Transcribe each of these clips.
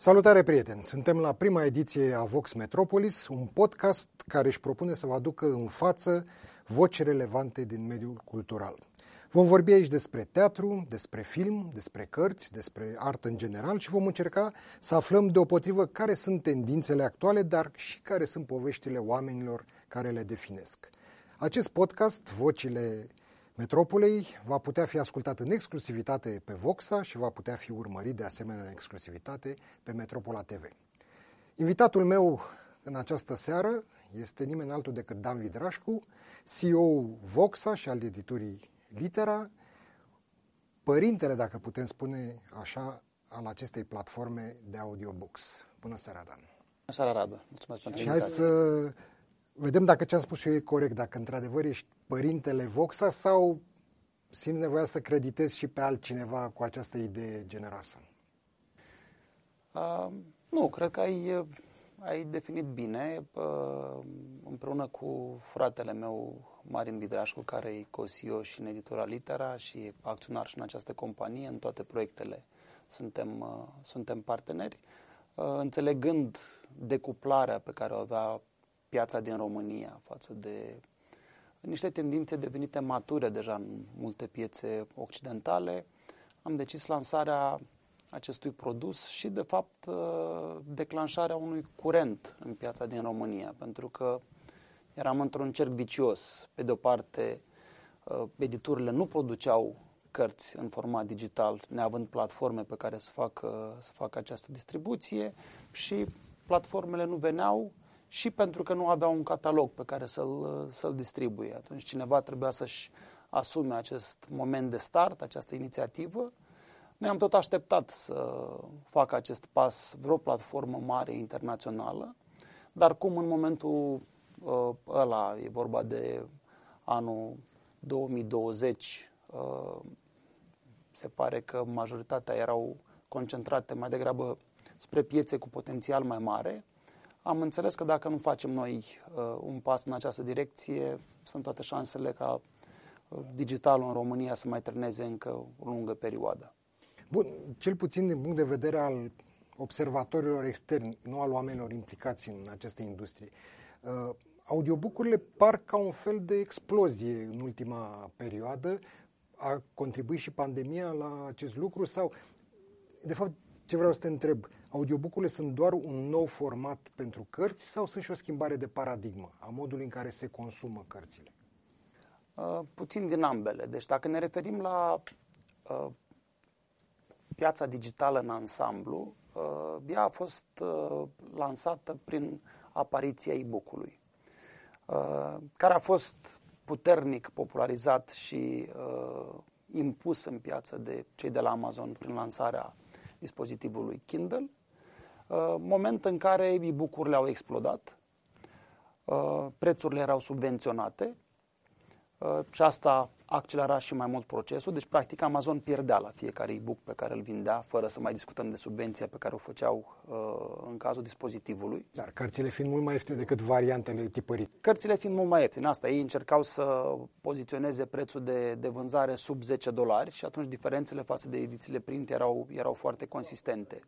Salutare prieteni! Suntem la prima ediție a Vox Metropolis, un podcast care își propune să vă aducă în față voci relevante din mediul cultural. Vom vorbi aici despre teatru, despre film, despre cărți, despre artă în general și vom încerca să aflăm deopotrivă care sunt tendințele actuale, dar și care sunt poveștile oamenilor care le definesc. Acest podcast, Vocile Metropolei va putea fi ascultat în exclusivitate pe Voxa și va putea fi urmărit de asemenea în exclusivitate pe Metropola TV. Invitatul meu în această seară este nimeni altul decât Dan Vidrașcu, CEO Voxa și al editurii Litera, părintele, dacă putem spune așa, al acestei platforme de audiobooks. Bună seara, Dan! Bună seara, Radu! Mulțumesc pentru Și hai să vedem dacă ce am spus eu e corect, dacă într-adevăr ești părintele Voxa sau simți nevoia să creditezi și pe altcineva cu această idee generoasă? Uh, nu, cred că ai, ai definit bine. Uh, împreună cu fratele meu, Marin Bidrașcu, care e co-CEO și în editura Litera și acționar și în această companie, în toate proiectele suntem, uh, suntem parteneri. Uh, înțelegând decuplarea pe care o avea piața din România față de niște tendințe devenite mature deja în multe piețe occidentale, am decis lansarea acestui produs și, de fapt, uh, declanșarea unui curent în piața din România, pentru că eram într-un cerc vicios. Pe de o parte, uh, editurile nu produceau cărți în format digital, neavând platforme pe care să facă, să facă această distribuție și platformele nu veneau și pentru că nu aveau un catalog pe care să-l, să-l distribuie. Atunci cineva trebuia să-și asume acest moment de start, această inițiativă. Noi am tot așteptat să facă acest pas vreo platformă mare internațională, dar cum în momentul uh, ăla, e vorba de anul 2020, uh, se pare că majoritatea erau concentrate mai degrabă spre piețe cu potențial mai mare, am înțeles că dacă nu facem noi uh, un pas în această direcție, sunt toate șansele ca uh, digitalul în România să mai treneze încă o lungă perioadă. Bun, cel puțin din punct de vedere al observatorilor externi, nu al oamenilor implicați în această industrie. Uh, audiobook-urile par ca un fel de explozie în ultima perioadă. A contribuit și pandemia la acest lucru sau, de fapt, ce vreau să te întreb, audiobookurile sunt doar un nou format pentru cărți sau sunt și o schimbare de paradigmă a modului în care se consumă cărțile? Uh, puțin din ambele. Deci dacă ne referim la uh, piața digitală în ansamblu, uh, ea a fost uh, lansată prin apariția e-book-ului, uh, care a fost puternic popularizat și uh, impus în piață de cei de la Amazon prin lansarea dispozitivului Kindle, uh, moment în care e-book-urile au explodat, uh, prețurile erau subvenționate uh, și asta accelera și mai mult procesul. Deci, practic, Amazon pierdea la fiecare e-book pe care îl vindea, fără să mai discutăm de subvenția pe care o făceau în cazul dispozitivului. Dar cărțile fiind mult mai ieftine decât variantele tipărite. Cărțile fiind mult mai ieftine. Asta, ei încercau să poziționeze prețul de, de vânzare sub 10 dolari și atunci diferențele față de edițiile print erau, erau foarte consistente.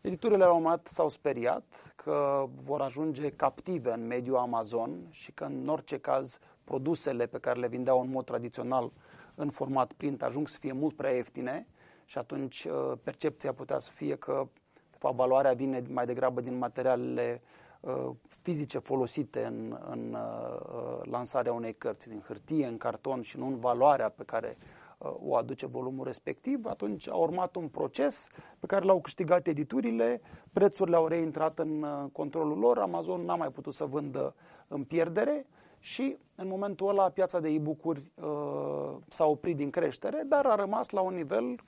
Editurile la un moment dat s-au speriat că vor ajunge captive în mediul Amazon și că în orice caz produsele pe care le vindeau în mod tradițional în format print ajung să fie mult prea ieftine și atunci uh, percepția putea să fie că de fapt, valoarea vine mai degrabă din materialele uh, fizice folosite în, în uh, lansarea unei cărți, din hârtie, în carton și nu în valoarea pe care o aduce volumul respectiv, atunci a urmat un proces pe care l-au câștigat editurile, prețurile au reintrat în controlul lor, Amazon n-a mai putut să vândă în pierdere și în momentul ăla piața de e-book-uri uh, s-a oprit din creștere, dar a rămas la un nivel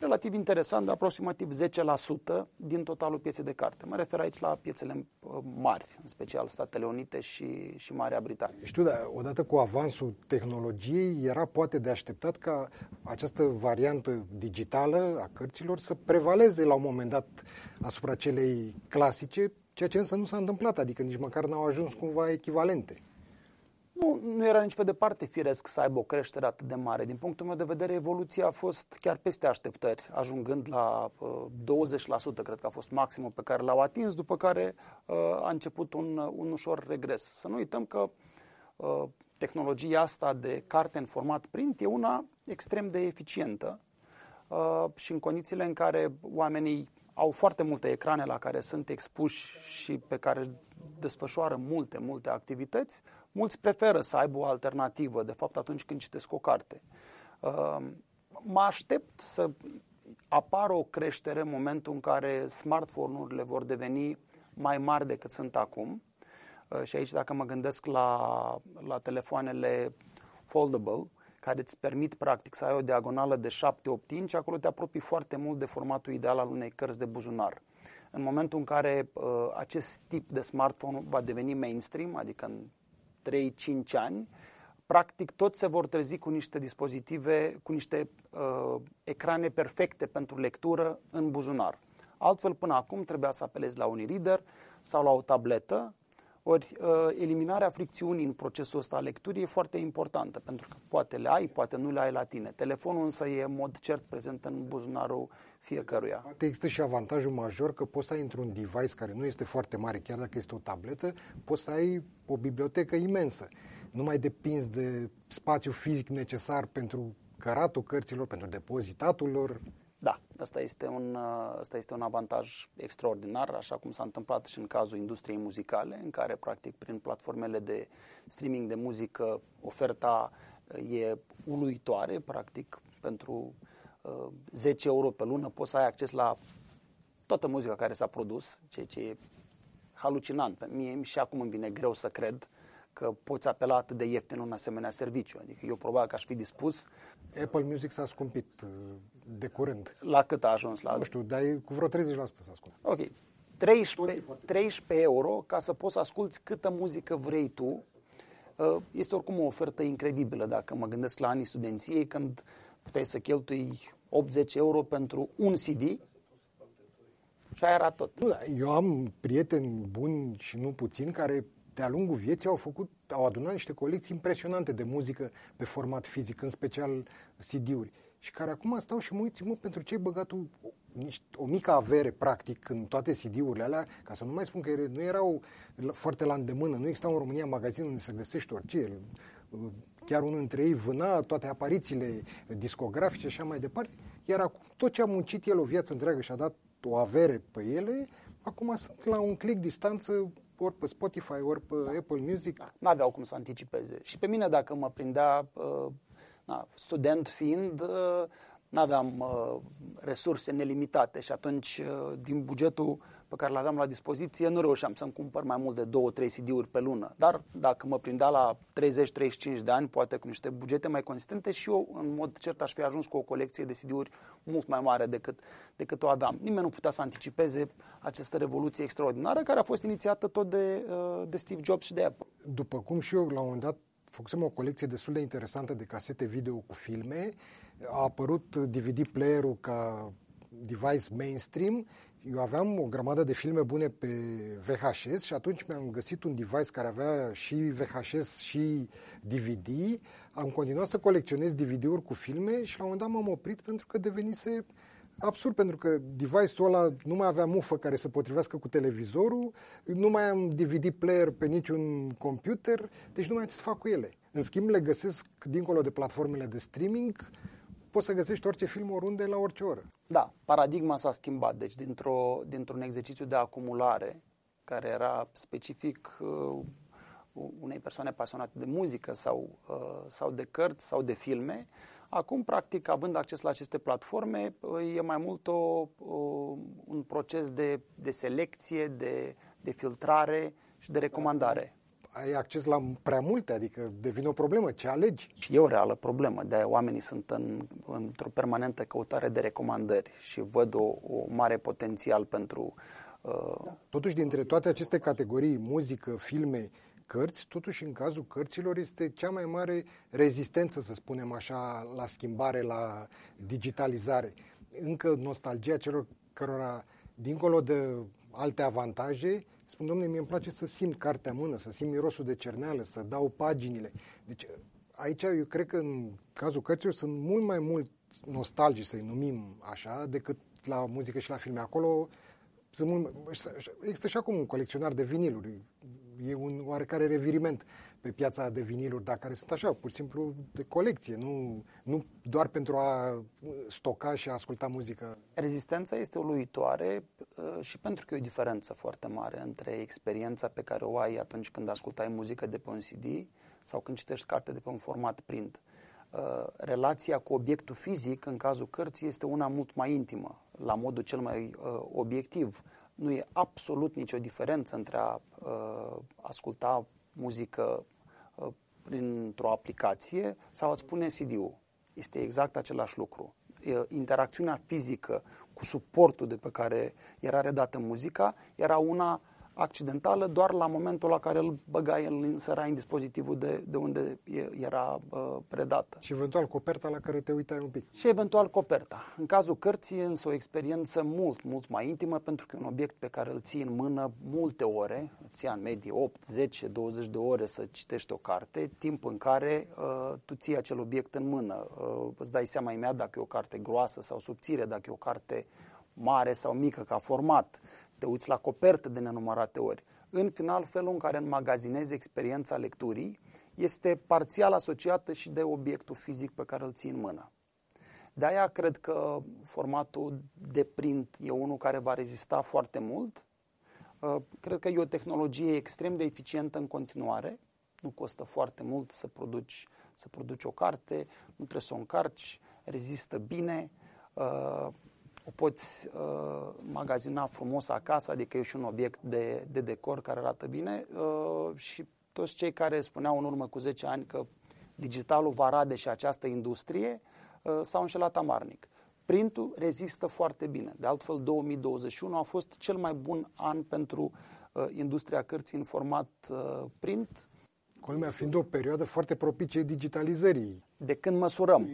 relativ interesant, de aproximativ 10% din totalul pieței de carte. Mă refer aici la piețele uh, mari, în special Statele Unite și, și Marea Britanie. Știu, dar odată cu avansul tehnologiei, era poate de așteptat ca această variantă digitală a cărților să prevaleze la un moment dat asupra celei clasice, ceea ce însă nu s-a întâmplat, adică nici măcar n-au ajuns cumva echivalente. Nu, nu era nici pe departe firesc să aibă o creștere atât de mare. Din punctul meu de vedere, evoluția a fost chiar peste așteptări, ajungând la uh, 20%, cred că a fost maximul pe care l-au atins, după care uh, a început un, un ușor regres. Să nu uităm că uh, tehnologia asta de carte în format print e una extrem de eficientă uh, și în condițiile în care oamenii au foarte multe ecrane la care sunt expuși și pe care desfășoară multe, multe activități, mulți preferă să aibă o alternativă, de fapt, atunci când citesc o carte. Uh, mă aștept să apară o creștere în momentul în care smartphone-urile vor deveni mai mari decât sunt acum. Uh, și aici, dacă mă gândesc la, la telefoanele foldable, care îți permit practic să ai o diagonală de 7-8 inci, acolo te apropii foarte mult de formatul ideal al unei cărți de buzunar. În momentul în care uh, acest tip de smartphone va deveni mainstream, adică în 3-5 ani, practic toți se vor trezi cu niște dispozitive, cu niște uh, ecrane perfecte pentru lectură în buzunar. Altfel, până acum trebuia să apelezi la un e-reader sau la o tabletă ori uh, eliminarea fricțiunii în procesul ăsta a lecturii e foarte importantă, pentru că poate le ai, poate nu le ai la tine. Telefonul însă e în mod cert prezent în buzunarul fiecăruia. Poate există și avantajul major că poți să ai într-un device care nu este foarte mare, chiar dacă este o tabletă, poți să ai o bibliotecă imensă. Nu mai depinzi de spațiu fizic necesar pentru căratul cărților, pentru depozitatul lor. Da, asta este, un, asta este un avantaj extraordinar, așa cum s-a întâmplat și în cazul industriei muzicale, în care, practic, prin platformele de streaming de muzică, oferta e uluitoare, practic, pentru uh, 10 euro pe lună poți să ai acces la toată muzica care s-a produs, ceea ce e halucinant. Pe mie și acum îmi vine greu să cred că poți apela atât de ieftin un asemenea serviciu. Adică eu probabil că aș fi dispus. Apple Music s-a scumpit uh, de curând. La cât a ajuns? La... Nu știu, dar cu vreo 30% s-a scumpit. Ok. 13, 13 euro ca să poți să asculti câtă muzică vrei tu. Uh, este oricum o ofertă incredibilă dacă mă gândesc la anii studenției când puteai să cheltui 80 euro pentru un CD și aia era tot. Eu am prieteni buni și nu puțini care de-a lungul vieții au făcut, au adunat niște colecții impresionante de muzică pe format fizic, în special CD-uri. Și care acum stau și mă uit, mă, pentru ce ai băgat o, o mică avere, practic, în toate CD-urile alea, ca să nu mai spun că nu erau foarte la îndemână, nu exista în România magazin unde să găsești orice. Chiar unul dintre ei vâna toate aparițiile discografice și așa mai departe. Iar acum tot ce a muncit el o viață întreagă și a dat o avere pe ele, acum sunt la un click distanță ori pe Spotify, ori pe Apple Music. Da, n-aveau cum să anticipeze. Și pe mine, dacă mă prindea, uh, na, student fiind, uh, n-aveam uh, resurse nelimitate și atunci, uh, din bugetul pe care l-aveam la dispoziție, nu reușeam să-mi cumpăr mai mult de 2-3 CD-uri pe lună. Dar dacă mă prindea la 30-35 de ani, poate cu niște bugete mai consistente și eu, în mod cert, aș fi ajuns cu o colecție de CD-uri mult mai mare decât, decât o aveam. Nimeni nu putea să anticipeze această revoluție extraordinară care a fost inițiată tot de, uh, de Steve Jobs și de Apple. După cum și eu, la un moment dat, făcusem o colecție destul de interesantă de casete video cu filme. A apărut DVD player-ul ca device mainstream eu aveam o grămadă de filme bune pe VHS și atunci mi-am găsit un device care avea și VHS și DVD. Am continuat să colecționez DVD-uri cu filme și la un moment dat m-am oprit pentru că devenise absurd, pentru că device-ul ăla nu mai avea mufă care să potrivească cu televizorul, nu mai am DVD player pe niciun computer, deci nu mai am ce să fac cu ele. În schimb, le găsesc dincolo de platformele de streaming, poți să găsești orice film oriunde la orice oră. Da, paradigma s-a schimbat. Deci dintr-o, dintr-un exercițiu de acumulare care era specific uh, unei persoane pasionate de muzică sau, uh, sau de cărți sau de filme, acum, practic, având acces la aceste platforme, uh, e mai mult o, o, un proces de, de selecție, de, de filtrare și de recomandare ai acces la prea multe, adică devine o problemă. Ce alegi? Și e o reală problemă. De oamenii sunt în, într-o permanentă căutare de recomandări și văd o, o mare potențial pentru... Uh... Totuși, dintre toate aceste categorii, muzică, filme, cărți, totuși în cazul cărților este cea mai mare rezistență, să spunem așa, la schimbare, la digitalizare. Încă nostalgia celor cărora, dincolo de alte avantaje, spun, domnule, mie îmi place să simt cartea în mână, să simt mirosul de cerneală, să dau paginile. Deci aici eu cred că în cazul cărților sunt mult mai mult nostalgici, să-i numim așa, decât la muzică și la filme. Acolo sunt mult, există și acum un colecționar de viniluri. E un oarecare reviriment pe piața de viniluri, dar care sunt așa, pur și simplu de colecție, nu, nu doar pentru a stoca și a asculta muzică. Rezistența este uluitoare uh, și pentru că e o diferență foarte mare între experiența pe care o ai atunci când ascultai muzică de pe un CD sau când citești carte de pe un format print. Uh, relația cu obiectul fizic, în cazul cărții, este una mult mai intimă, la modul cel mai uh, obiectiv. Nu e absolut nicio diferență între a asculta muzică printr-o aplicație sau îți pune CD-ul. Este exact același lucru. Interacțiunea fizică cu suportul de pe care era redată muzica era una accidentală doar la momentul la care îl băgai, îl insera în dispozitivul de, de unde era uh, predată. Și eventual coperta la care te uitai un pic. Și eventual coperta. În cazul cărții însă o experiență mult, mult mai intimă pentru că e un obiect pe care îl ții în mână multe ore, îți ia în medie 8, 10, 20 de ore să citești o carte, timp în care uh, tu ții acel obiect în mână. Uh, îți dai seama imediat dacă e o carte groasă sau subțire, dacă e o carte mare sau mică ca format, te uiți la copertă de nenumărate ori. În final, felul în care înmagazinezi experiența lecturii este parțial asociată și de obiectul fizic pe care îl ții în mână. De aia cred că formatul de print e unul care va rezista foarte mult. Uh, cred că e o tehnologie extrem de eficientă în continuare. Nu costă foarte mult să produci, să produci o carte, nu trebuie să o încarci, rezistă bine. Uh, o poți uh, magazina frumos acasă, adică e și un obiect de, de decor care arată bine uh, și toți cei care spuneau în urmă cu 10 ani că digitalul va rade și această industrie uh, s-au înșelat amarnic. Printul rezistă foarte bine. De altfel, 2021 a fost cel mai bun an pentru uh, industria cărții în format uh, print. Culmea fiind o perioadă foarte propice digitalizării. De când măsurăm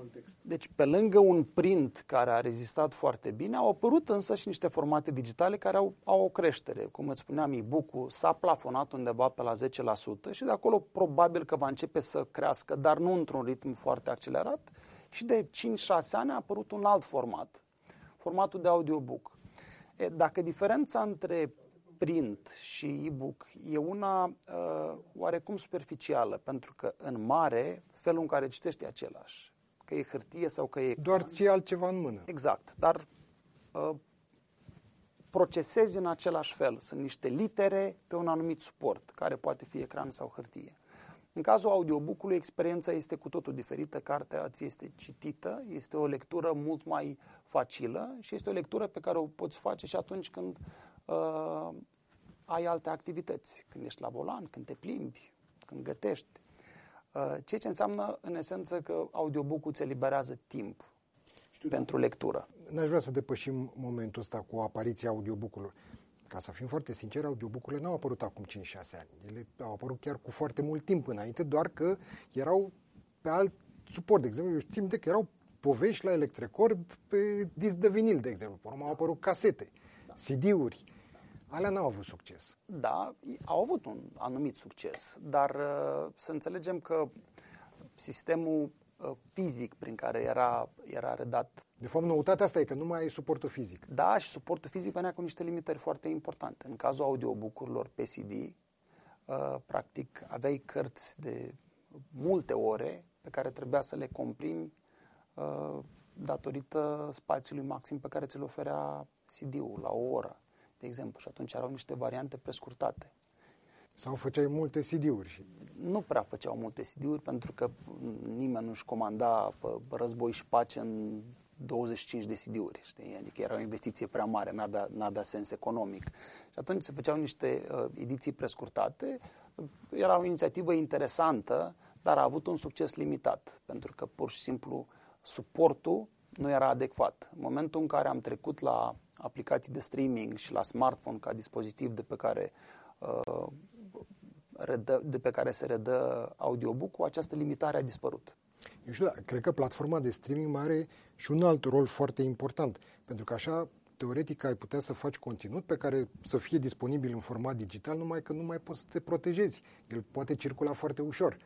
context. Deci, pe lângă un print care a rezistat foarte bine, au apărut însă și niște formate digitale care au, au o creștere. Cum îți spuneam, e-book-ul s-a plafonat undeva pe la 10% și de acolo probabil că va începe să crească, dar nu într-un ritm foarte accelerat. Și de 5-6 ani a apărut un alt format, formatul de audiobook. E, dacă diferența între print și e-book e una uh, oarecum superficială, pentru că în mare felul în care citești e același că e hârtie sau că e... Doar ții altceva în mână. Exact, dar uh, procesezi în același fel. Sunt niște litere pe un anumit suport, care poate fi ecran sau hârtie. În cazul audiobook-ului, experiența este cu totul diferită. Cartea ți este citită, este o lectură mult mai facilă și este o lectură pe care o poți face și atunci când uh, ai alte activități. Când ești la volan, când te plimbi, când gătești. Uh, ceea ce înseamnă, în esență, că audiobook-ul îți eliberează timp Știu, pentru da. lectură. N-aș vrea să depășim momentul ăsta cu apariția audiobook-urilor. Ca să fim foarte sinceri, audiobook-urile n-au apărut acum 5-6 ani. Ele au apărut chiar cu foarte mult timp înainte, doar că erau pe alt suport. De exemplu, eu știu de că erau povești la electrecord pe disc de vinil, de exemplu. Pe urmă au apărut casete, da. CD-uri. Alea n-au avut succes. Da, au avut un anumit succes, dar uh, să înțelegem că sistemul uh, fizic prin care era, era redat. De fapt, noutatea asta e că nu mai ai suportul fizic. Da, și suportul fizic venea cu niște limitări foarte importante. În cazul audiobook-urilor pe CD, uh, practic aveai cărți de multe ore pe care trebuia să le comprimi datorită spațiului maxim pe care ți-l oferea CD-ul la o oră de exemplu, și atunci erau niște variante prescurtate. Sau făceai multe CD-uri? Nu prea făceau multe CD-uri pentru că nimeni nu-și comanda război și pace în 25 de CD-uri, știi? Adică era o investiție prea mare, n-avea, n-avea sens economic. Și atunci se făceau niște uh, ediții prescurtate. Era o inițiativă interesantă, dar a avut un succes limitat, pentru că pur și simplu suportul nu era adecvat. În momentul în care am trecut la aplicații de streaming și la smartphone ca dispozitiv de pe care, uh, redă, de pe care se redă audiobook-ul, această limitare a dispărut. Eu știu, cred că platforma de streaming mai are și un alt rol foarte important, pentru că așa teoretic ai putea să faci conținut pe care să fie disponibil în format digital, numai că nu mai poți să te protejezi. El poate circula foarte ușor.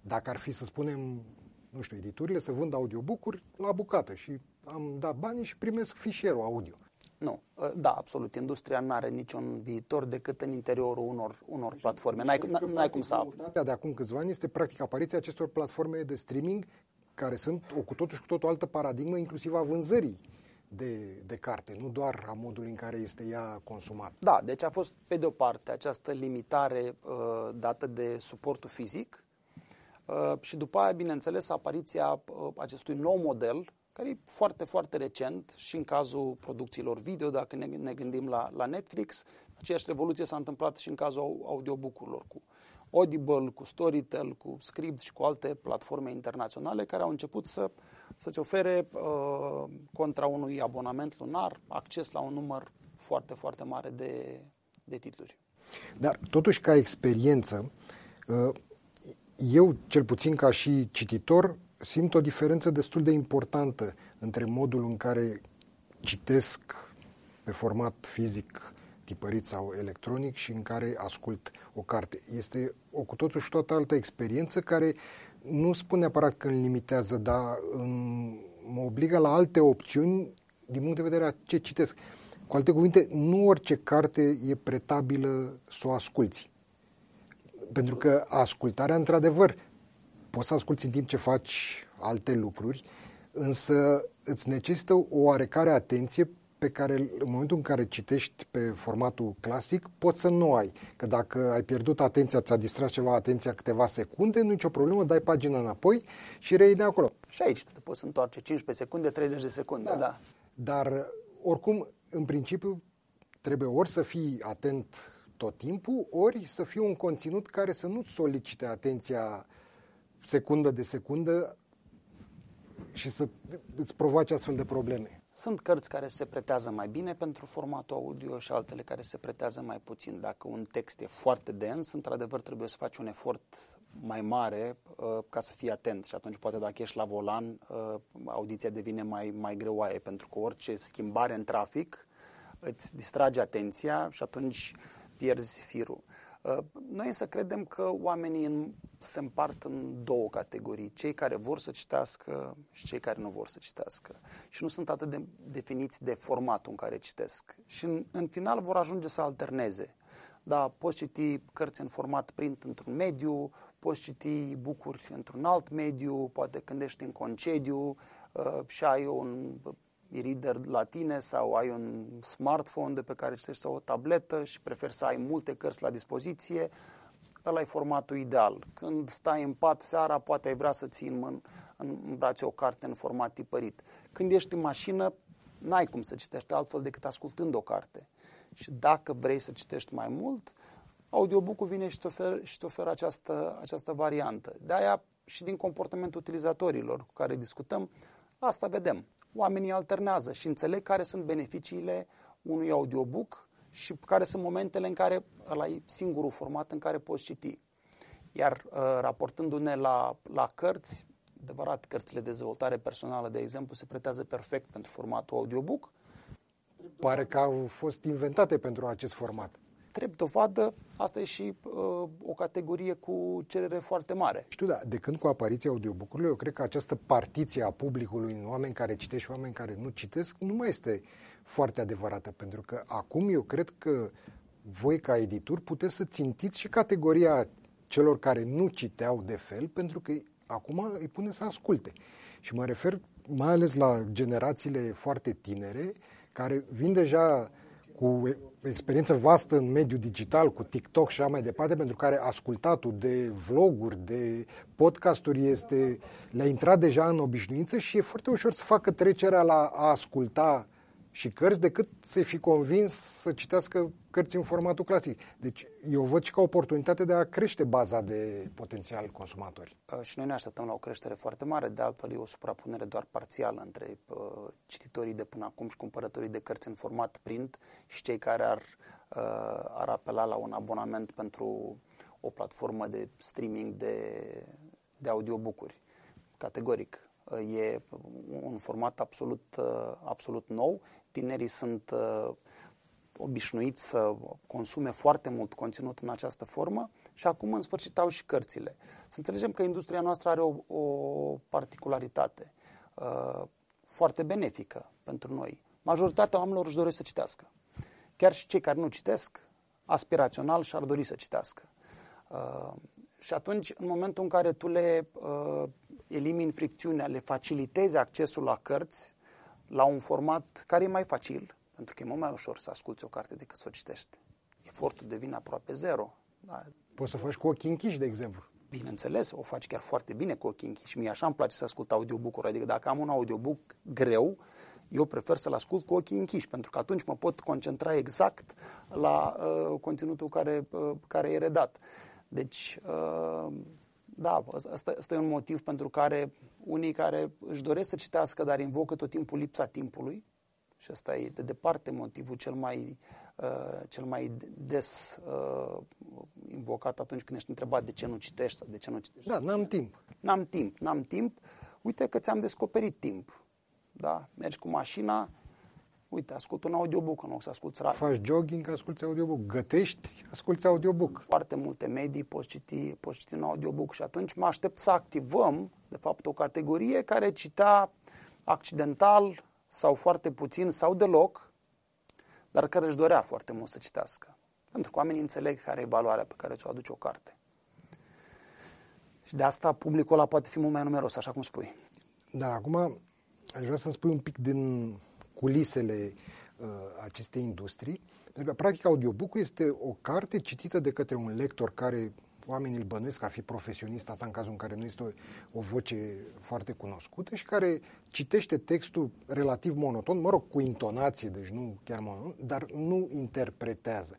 Dacă ar fi, să spunem, nu știu, editurile să vând audiobook-uri la bucată și am dat banii și primesc fișierul audio. Nu, ă, da, absolut. Industria nu are niciun viitor decât în interiorul unor, unor platforme. N-ai, n-ai cum să apă. De acum câțiva ani este practic apariția acestor platforme de streaming care sunt o cu totul și cu totul altă paradigmă, inclusiv a vânzării de, de carte, nu doar a modului în care este ea consumat. Da, deci a fost, pe de o parte, această limitare uh, dată de suportul fizic uh, și după aia, bineînțeles, apariția uh, acestui nou model care e foarte, foarte recent și în cazul producțiilor video, dacă ne, ne gândim la, la Netflix, aceeași revoluție s-a întâmplat și în cazul audiobook-urilor cu Audible, cu Storytel, cu Script și cu alte platforme internaționale care au început să, să-ți ofere uh, contra unui abonament lunar acces la un număr foarte, foarte mare de, de titluri. Dar totuși ca experiență, uh, eu cel puțin ca și cititor simt o diferență destul de importantă între modul în care citesc pe format fizic tipărit sau electronic și în care ascult o carte. Este o cu totul și toată altă experiență care nu spune neapărat că îmi limitează, dar mă obligă la alte opțiuni din punct de vedere a ce citesc. Cu alte cuvinte, nu orice carte e pretabilă să o asculți. Pentru că ascultarea, într-adevăr, poți să asculti în timp ce faci alte lucruri, însă îți necesită o oarecare atenție pe care în momentul în care citești pe formatul clasic poți să nu ai. Că dacă ai pierdut atenția, ți-a distrat ceva atenția câteva secunde, nu nicio problemă, dai pagina înapoi și reiei de acolo. Și aici te poți întoarce 15 secunde, 30 de secunde, da. da. Dar oricum, în principiu, trebuie ori să fii atent tot timpul, ori să fie un conținut care să nu solicite atenția secundă de secundă și să îți provoace astfel de probleme. Sunt cărți care se pretează mai bine pentru formatul audio și altele care se pretează mai puțin. Dacă un text e foarte dens, într-adevăr trebuie să faci un efort mai mare uh, ca să fii atent și atunci poate dacă ești la volan, uh, audiția devine mai, mai greoaie pentru că orice schimbare în trafic îți distrage atenția și atunci pierzi firul. Uh, noi însă credem că oamenii se împart în două categorii, cei care vor să citească și cei care nu vor să citească. Și nu sunt atât de definiți de formatul în care citesc. Și în, în final vor ajunge să alterneze. Da, poți citi cărți în format print într-un mediu, poți citi bucuri într-un alt mediu, poate când ești în concediu uh, și ai un e-reader la tine sau ai un smartphone de pe care citești sau o tabletă și preferi să ai multe cărți la dispoziție, ăla e formatul ideal. Când stai în pat seara, poate ai vrea să ții în, mân, în brațe o carte în format tipărit. Când ești în mașină, n-ai cum să citești altfel decât ascultând o carte. Și dacă vrei să citești mai mult, audiobook-ul vine și te oferă, și te oferă această, această variantă. De aia și din comportamentul utilizatorilor cu care discutăm, asta vedem oamenii alternează și înțeleg care sunt beneficiile unui audiobook și care sunt momentele în care ăla e singurul format în care poți citi. Iar uh, raportându-ne la, la cărți, adevărat, cărțile de dezvoltare personală, de exemplu, se pretează perfect pentru formatul audiobook. Pare că au fost inventate pentru acest format drept dovadă, asta e și uh, o categorie cu cerere foarte mare. Știu, da, de când cu apariția audiobook-urilor, eu cred că această partiție a publicului în oameni care citesc și oameni care nu citesc nu mai este foarte adevărată, pentru că acum eu cred că voi ca editor puteți să țintiți și categoria celor care nu citeau de fel, pentru că acum îi pune să asculte. Și mă refer mai ales la generațiile foarte tinere, care vin deja cu experiență vastă în mediul digital, cu TikTok și așa mai departe, pentru care ascultatul de vloguri, de podcasturi este, le-a intrat deja în obișnuință și e foarte ușor să facă trecerea la a asculta și cărți decât să fi convins să citească cărți în formatul clasic. Deci eu văd și ca oportunitate de a crește baza de potențial consumatori. Uh, și noi ne așteptăm la o creștere foarte mare, de altfel e o suprapunere doar parțială între uh, cititorii de până acum și cumpărătorii de cărți în format print și cei care ar, uh, ar apela la un abonament pentru o platformă de streaming de, de audiobook-uri. Categoric E un format absolut, absolut nou. Tinerii sunt obișnuiți să consume foarte mult conținut în această formă și acum în sfârșit au și cărțile. Să înțelegem că industria noastră are o, o particularitate uh, foarte benefică pentru noi. Majoritatea oamenilor își doresc să citească. Chiar și cei care nu citesc, aspirațional și-ar dori să citească. Uh, și atunci, în momentul în care tu le uh, elimini fricțiunea, le facilitezi accesul la cărți, la un format care e mai facil, pentru că e mult mai ușor să asculți o carte decât să o citești. Efortul devine aproape zero. Da. Poți să faci cu ochii închiși, de exemplu. Bineînțeles, o faci chiar foarte bine cu ochii închiși. Mie așa îmi place să ascult audiobook-uri. Adică dacă am un audiobook greu, eu prefer să-l ascult cu ochii închiși, pentru că atunci mă pot concentra exact la uh, conținutul care, uh, care e redat. Deci, uh, da, ăsta, ăsta e un motiv pentru care unii care își doresc să citească, dar invocă tot timpul lipsa timpului, și ăsta e de departe motivul cel mai, uh, cel mai des uh, invocat atunci când ești întrebat de ce nu citești sau de ce nu citești. Da, n-am timp. N-am timp, n-am timp. Uite că ți-am descoperit timp. Da? Mergi cu mașina, uite, ascult un audiobook în loc să asculti radio. Faci jogging, asculti audiobook. Gătești, asculti audiobook. Foarte multe medii poți citi, poți citi un audiobook și atunci mă aștept să activăm, de fapt, o categorie care citea accidental, sau foarte puțin sau deloc, dar care își dorea foarte mult să citească. Pentru că oamenii înțeleg care e valoarea pe care ți-o aduce o carte. Și de asta publicul ăla poate fi mult mai numeros, așa cum spui. Dar acum aș vrea să-mi spui un pic din culisele uh, acestei industrii. Pentru că, practic, audiobook este o carte citită de către un lector care oamenii îl bănuiesc a fi profesionist, asta în cazul în care nu este o, o voce foarte cunoscută și care citește textul relativ monoton, mă rog, cu intonație, deci nu chiar monoton, dar nu interpretează.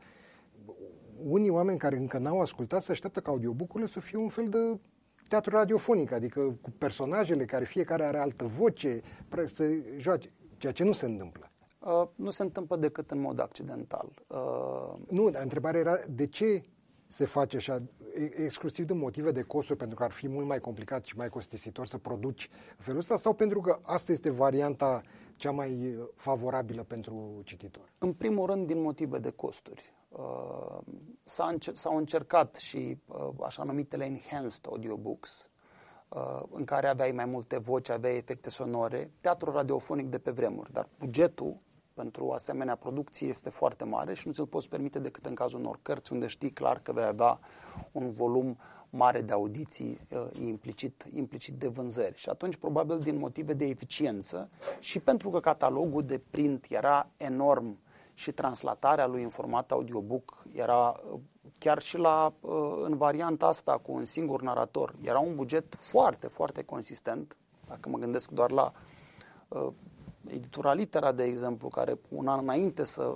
Unii oameni care încă n-au ascultat se așteaptă ca audiobook să fie un fel de teatru radiofonic, adică cu personajele care fiecare are altă voce, să joace, ceea ce nu se întâmplă. Uh, nu se întâmplă decât în mod accidental. Uh... Nu, dar întrebarea era de ce se face așa, exclusiv din motive de costuri, pentru că ar fi mult mai complicat și mai costisitor să produci în felul ăsta, sau pentru că asta este varianta cea mai favorabilă pentru cititor? În primul rând, din motive de costuri. Uh, s-au încercat și uh, așa numitele enhanced audiobooks, uh, în care aveai mai multe voci, aveai efecte sonore, teatru radiofonic de pe vremuri, dar bugetul pentru o asemenea producție este foarte mare și nu ți-l poți permite decât în cazul unor cărți unde știi clar că vei avea un volum mare de audiții uh, implicit, implicit de vânzări. Și atunci, probabil din motive de eficiență și pentru că catalogul de print era enorm și translatarea lui în format audiobook era uh, chiar și la, uh, în varianta asta cu un singur narator. Era un buget foarte, foarte consistent, dacă mă gândesc doar la editura Litera, de exemplu, care un an înainte să,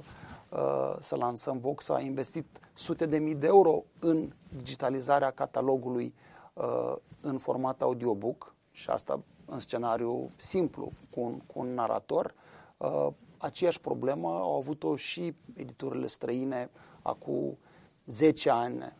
uh, să lansăm Vox a investit sute de mii de euro în digitalizarea catalogului uh, în format audiobook și asta în scenariu simplu, cu un, cu un narator. Uh, aceeași problemă au avut-o și editurile străine acum 10 ani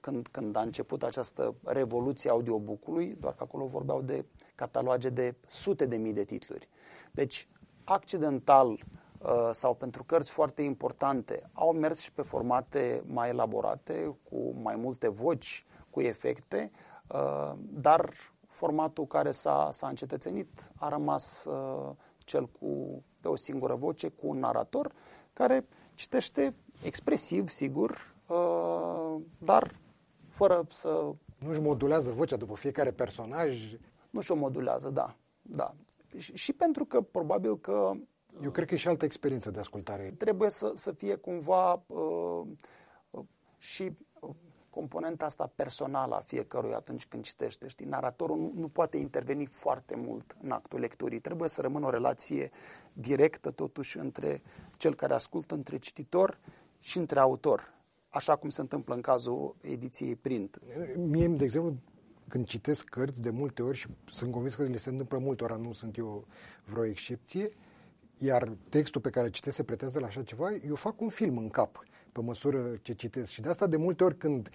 când, când a început această revoluție audiobook-ului, doar că acolo vorbeau de cataloage de sute de mii de titluri. Deci, accidental uh, sau pentru cărți foarte importante au mers și pe formate mai elaborate, cu mai multe voci, cu efecte, uh, dar formatul care s-a, s-a încetățenit a rămas uh, cel cu pe o singură voce, cu un narator care citește expresiv, sigur, dar fără să... Nu-și modulează vocea după fiecare personaj? Nu și-o modulează, da. da și, și pentru că probabil că... Eu cred că e și altă experiență de ascultare. Trebuie să, să fie cumva uh, uh, și componenta asta personală a fiecăruia atunci când citește. Știi? Naratorul nu, nu poate interveni foarte mult în actul lecturii. Trebuie să rămână o relație directă totuși între cel care ascultă, între cititor și între autor. Așa cum se întâmplă în cazul ediției print. Mie, de exemplu, când citesc cărți de multe ori și sunt convins că le se întâmplă multe ori, nu sunt eu vreo excepție, iar textul pe care îl citesc se pretează la așa ceva, eu fac un film în cap pe măsură ce citesc. Și de asta de multe ori când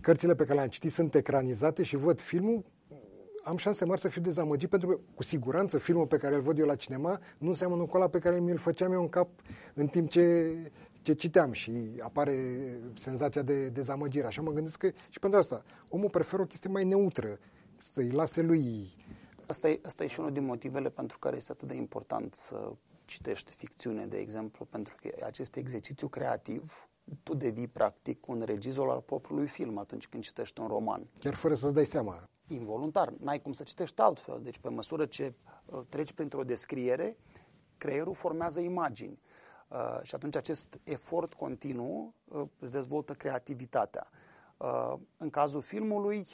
cărțile pe care le-am citit sunt ecranizate și văd filmul, am șanse mari să fiu dezamăgit pentru că, cu siguranță, filmul pe care îl văd eu la cinema nu seamănă cu ăla pe care mi-l făceam eu în cap în timp ce, ce citeam și apare senzația de dezamăgire. Așa mă gândesc că și pentru asta omul preferă o chestie mai neutră, să-i lase lui... Asta e, asta e și unul din motivele pentru care este atât de important să citești ficțiune, de exemplu, pentru că acest exercițiu creativ tu devii practic un regizor al propriului film atunci când citești un roman. Chiar fără să-ți dai seama. Involuntar. N-ai cum să citești altfel. Deci pe măsură ce uh, treci printr-o descriere, creierul formează imagini. Uh, și atunci acest efort continuu uh, îți dezvoltă creativitatea. Uh, în cazul filmului,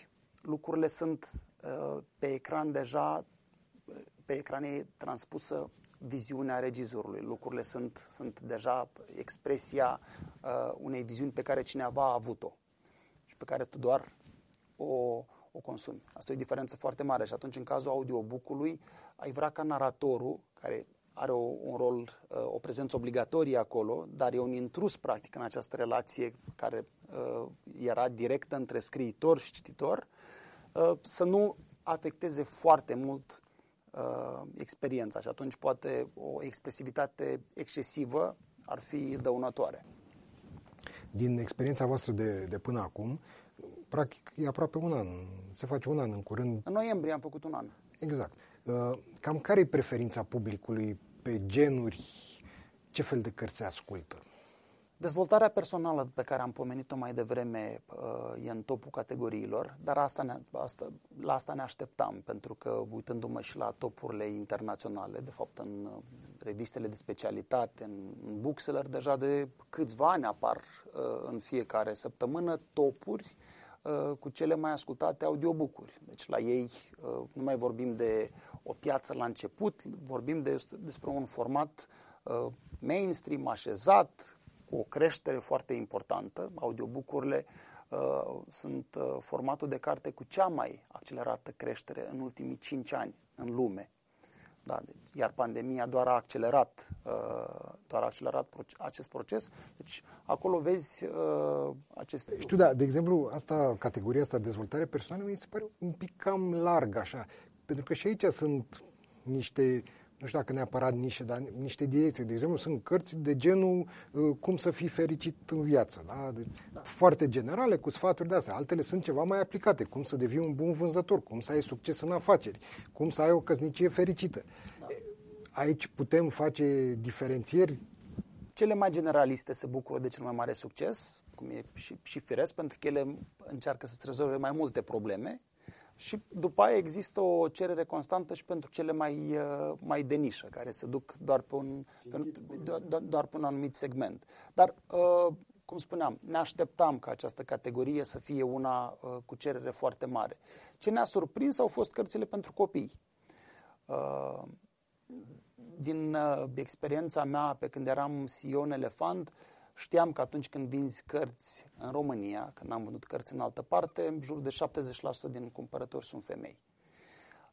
lucrurile sunt uh, pe ecran deja, pe ecran e transpusă viziunea regizorului. Lucrurile sunt, sunt deja expresia uh, unei viziuni pe care cineva a avut-o și pe care tu doar o, o consumi. Asta e o diferență foarte mare și atunci în cazul audiobook-ului ai vrea ca naratorul, care are o, un rol, uh, o prezență obligatorie acolo, dar e un intrus practic în această relație care uh, era directă între scriitor și cititor, uh, să nu afecteze foarte mult uh, experiența și atunci poate o expresivitate excesivă ar fi dăunătoare. Din experiența voastră de, de până acum, practic e aproape un an, se face un an în curând. În noiembrie am făcut un an. Exact. Uh, cam care e preferința publicului pe genuri? Ce fel de cărți se ascultă? Dezvoltarea personală pe care am pomenit-o mai devreme uh, e în topul categoriilor, dar asta ne, asta, la asta ne așteptam, pentru că uitându-mă și la topurile internaționale, de fapt în uh, revistele de specialitate, în, în bookseller, deja de câțiva ani apar uh, în fiecare săptămână topuri cu cele mai ascultate audiobook-uri. Deci la ei nu mai vorbim de o piață la început, vorbim de, despre un format mainstream, așezat, cu o creștere foarte importantă. Audiobook-urile uh, sunt uh, formatul de carte cu cea mai accelerată creștere în ultimii 5 ani în lume. Da, deci, iar pandemia doar a accelerat, uh, doar a accelerat proces, acest proces. Deci acolo vezi uh, aceste... Știu, da, de exemplu, asta, categoria asta, dezvoltare personală, mi se pare un pic cam larg așa. Pentru că și aici sunt niște nu știu dacă neapărat niște, dar niște direcții. De exemplu, sunt cărți de genul uh, cum să fii fericit în viață. Da? De, da. Foarte generale, cu sfaturi de astea. Altele sunt ceva mai aplicate. Cum să devii un bun vânzător, cum să ai succes în afaceri, cum să ai o căsnicie fericită. Da. Aici putem face diferențieri? Cele mai generaliste se bucură de cel mai mare succes, cum e și, și firesc, pentru că ele încearcă să-ți rezolve mai multe probleme și după aia există o cerere constantă și pentru cele mai, uh, mai de nișă, care se duc doar pe un, pe, doar, doar pe un anumit segment. Dar, uh, cum spuneam, ne așteptam ca această categorie să fie una uh, cu cerere foarte mare. Ce ne-a surprins au fost cărțile pentru copii. Din experiența mea pe când eram CEO în Elefant, Știam că atunci când vinzi cărți în România, când am vândut cărți în altă parte, în jur de 70% din cumpărători sunt femei.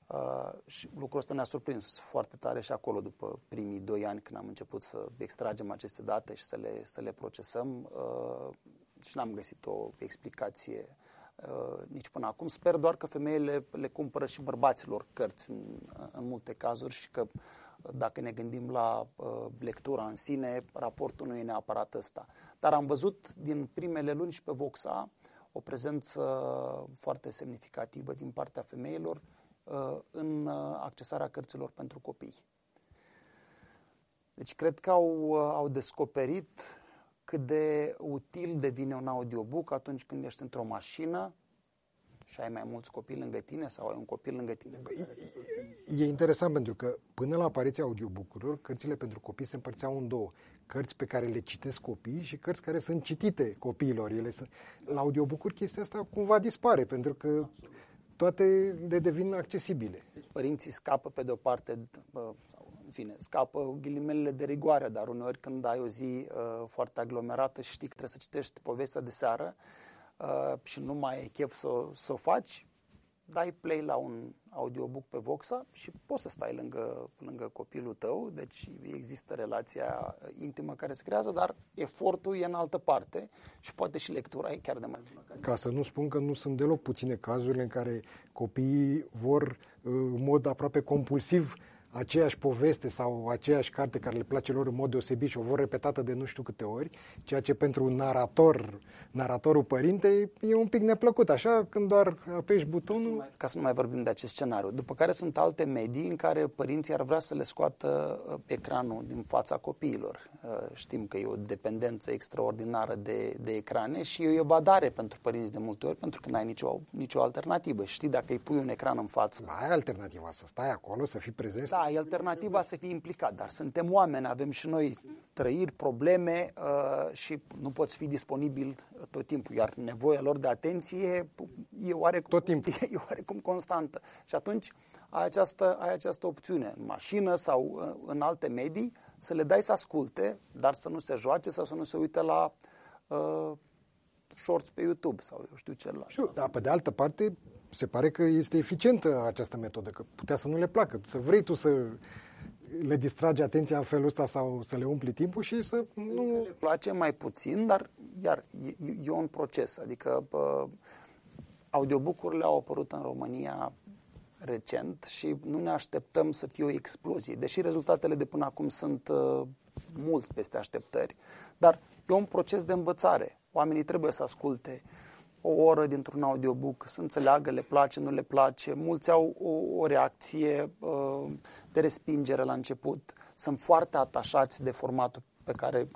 Uh, și lucrul ăsta ne-a surprins foarte tare și acolo după primii doi ani când am început să extragem aceste date și să le, să le procesăm uh, și n-am găsit o explicație uh, nici până acum. Sper doar că femeile le cumpără și bărbaților cărți în, în multe cazuri și că dacă ne gândim la uh, lectura în sine, raportul nu e neapărat ăsta. Dar am văzut din primele luni și pe Voxa o prezență foarte semnificativă din partea femeilor uh, în uh, accesarea cărților pentru copii. Deci cred că au, uh, au descoperit cât de util devine un audiobook atunci când ești într-o mașină și ai mai mulți copii lângă tine sau ai un copil lângă tine. E interesant pentru că până la apariția audiobook-urilor, cărțile pentru copii se împărțeau în două. Cărți pe care le citesc copii și cărți care sunt citite copiilor. Ele sunt... La audiobook-uri chestia asta cumva dispare pentru că toate le devin accesibile. Părinții scapă pe de o parte, în fine, scapă ghilimelele de rigoare, dar uneori când ai o zi uh, foarte aglomerată și știi că trebuie să citești povestea de seară, uh, și nu mai ai chef să, să o faci, dai play la un audiobook pe Voxa și poți să stai lângă, lângă copilul tău, deci există relația intimă care se creează, dar efortul e în altă parte și poate și lectura e chiar de mai bună. Ca să nu spun că nu sunt deloc puține cazurile în care copiii vor uh, în mod aproape compulsiv aceeași poveste sau aceeași carte care le place lor în mod deosebit și o vor repetată de nu știu câte ori, ceea ce pentru un narator, naratorul părinte, e un pic neplăcut, așa, când doar apeși butonul... Ca să nu mai vorbim de acest scenariu. După care sunt alte medii în care părinții ar vrea să le scoată uh, ecranul din fața copiilor. Uh, știm că e o dependență extraordinară de, de ecrane și e o badare pentru părinți de multe ori, pentru că n-ai nicio, nicio alternativă. Știi, dacă îi pui un ecran în față... Ai alternativa să stai acolo, să fii prezent, da, da, e alternativa să fii implicat, dar suntem oameni, avem și noi trăiri, probleme uh, și nu poți fi disponibil tot timpul, iar nevoia lor de atenție e oarecum, tot timpul. e oarecum constantă. Și atunci ai această, ai această opțiune, în mașină sau uh, în alte medii, să le dai să asculte, dar să nu se joace sau să nu se uite la uh, shorts pe YouTube sau eu știu ce. La... Știu, dar pe de altă parte, se pare că este eficientă această metodă, că putea să nu le placă, să vrei tu să le distragi atenția în felul ăsta sau să le umpli timpul și să nu... Le place mai puțin, dar iar e, e un proces. Adică uh, audiobook-urile au apărut în România recent și nu ne așteptăm să fie o explozie, deși rezultatele de până acum sunt uh, mult peste așteptări, dar e un proces de învățare. Oamenii trebuie să asculte uh, o oră dintr-un audiobook, să înțeleagă, le place, nu le place. Mulți au o, o reacție uh, de respingere la început. Sunt foarte atașați de formatul pe care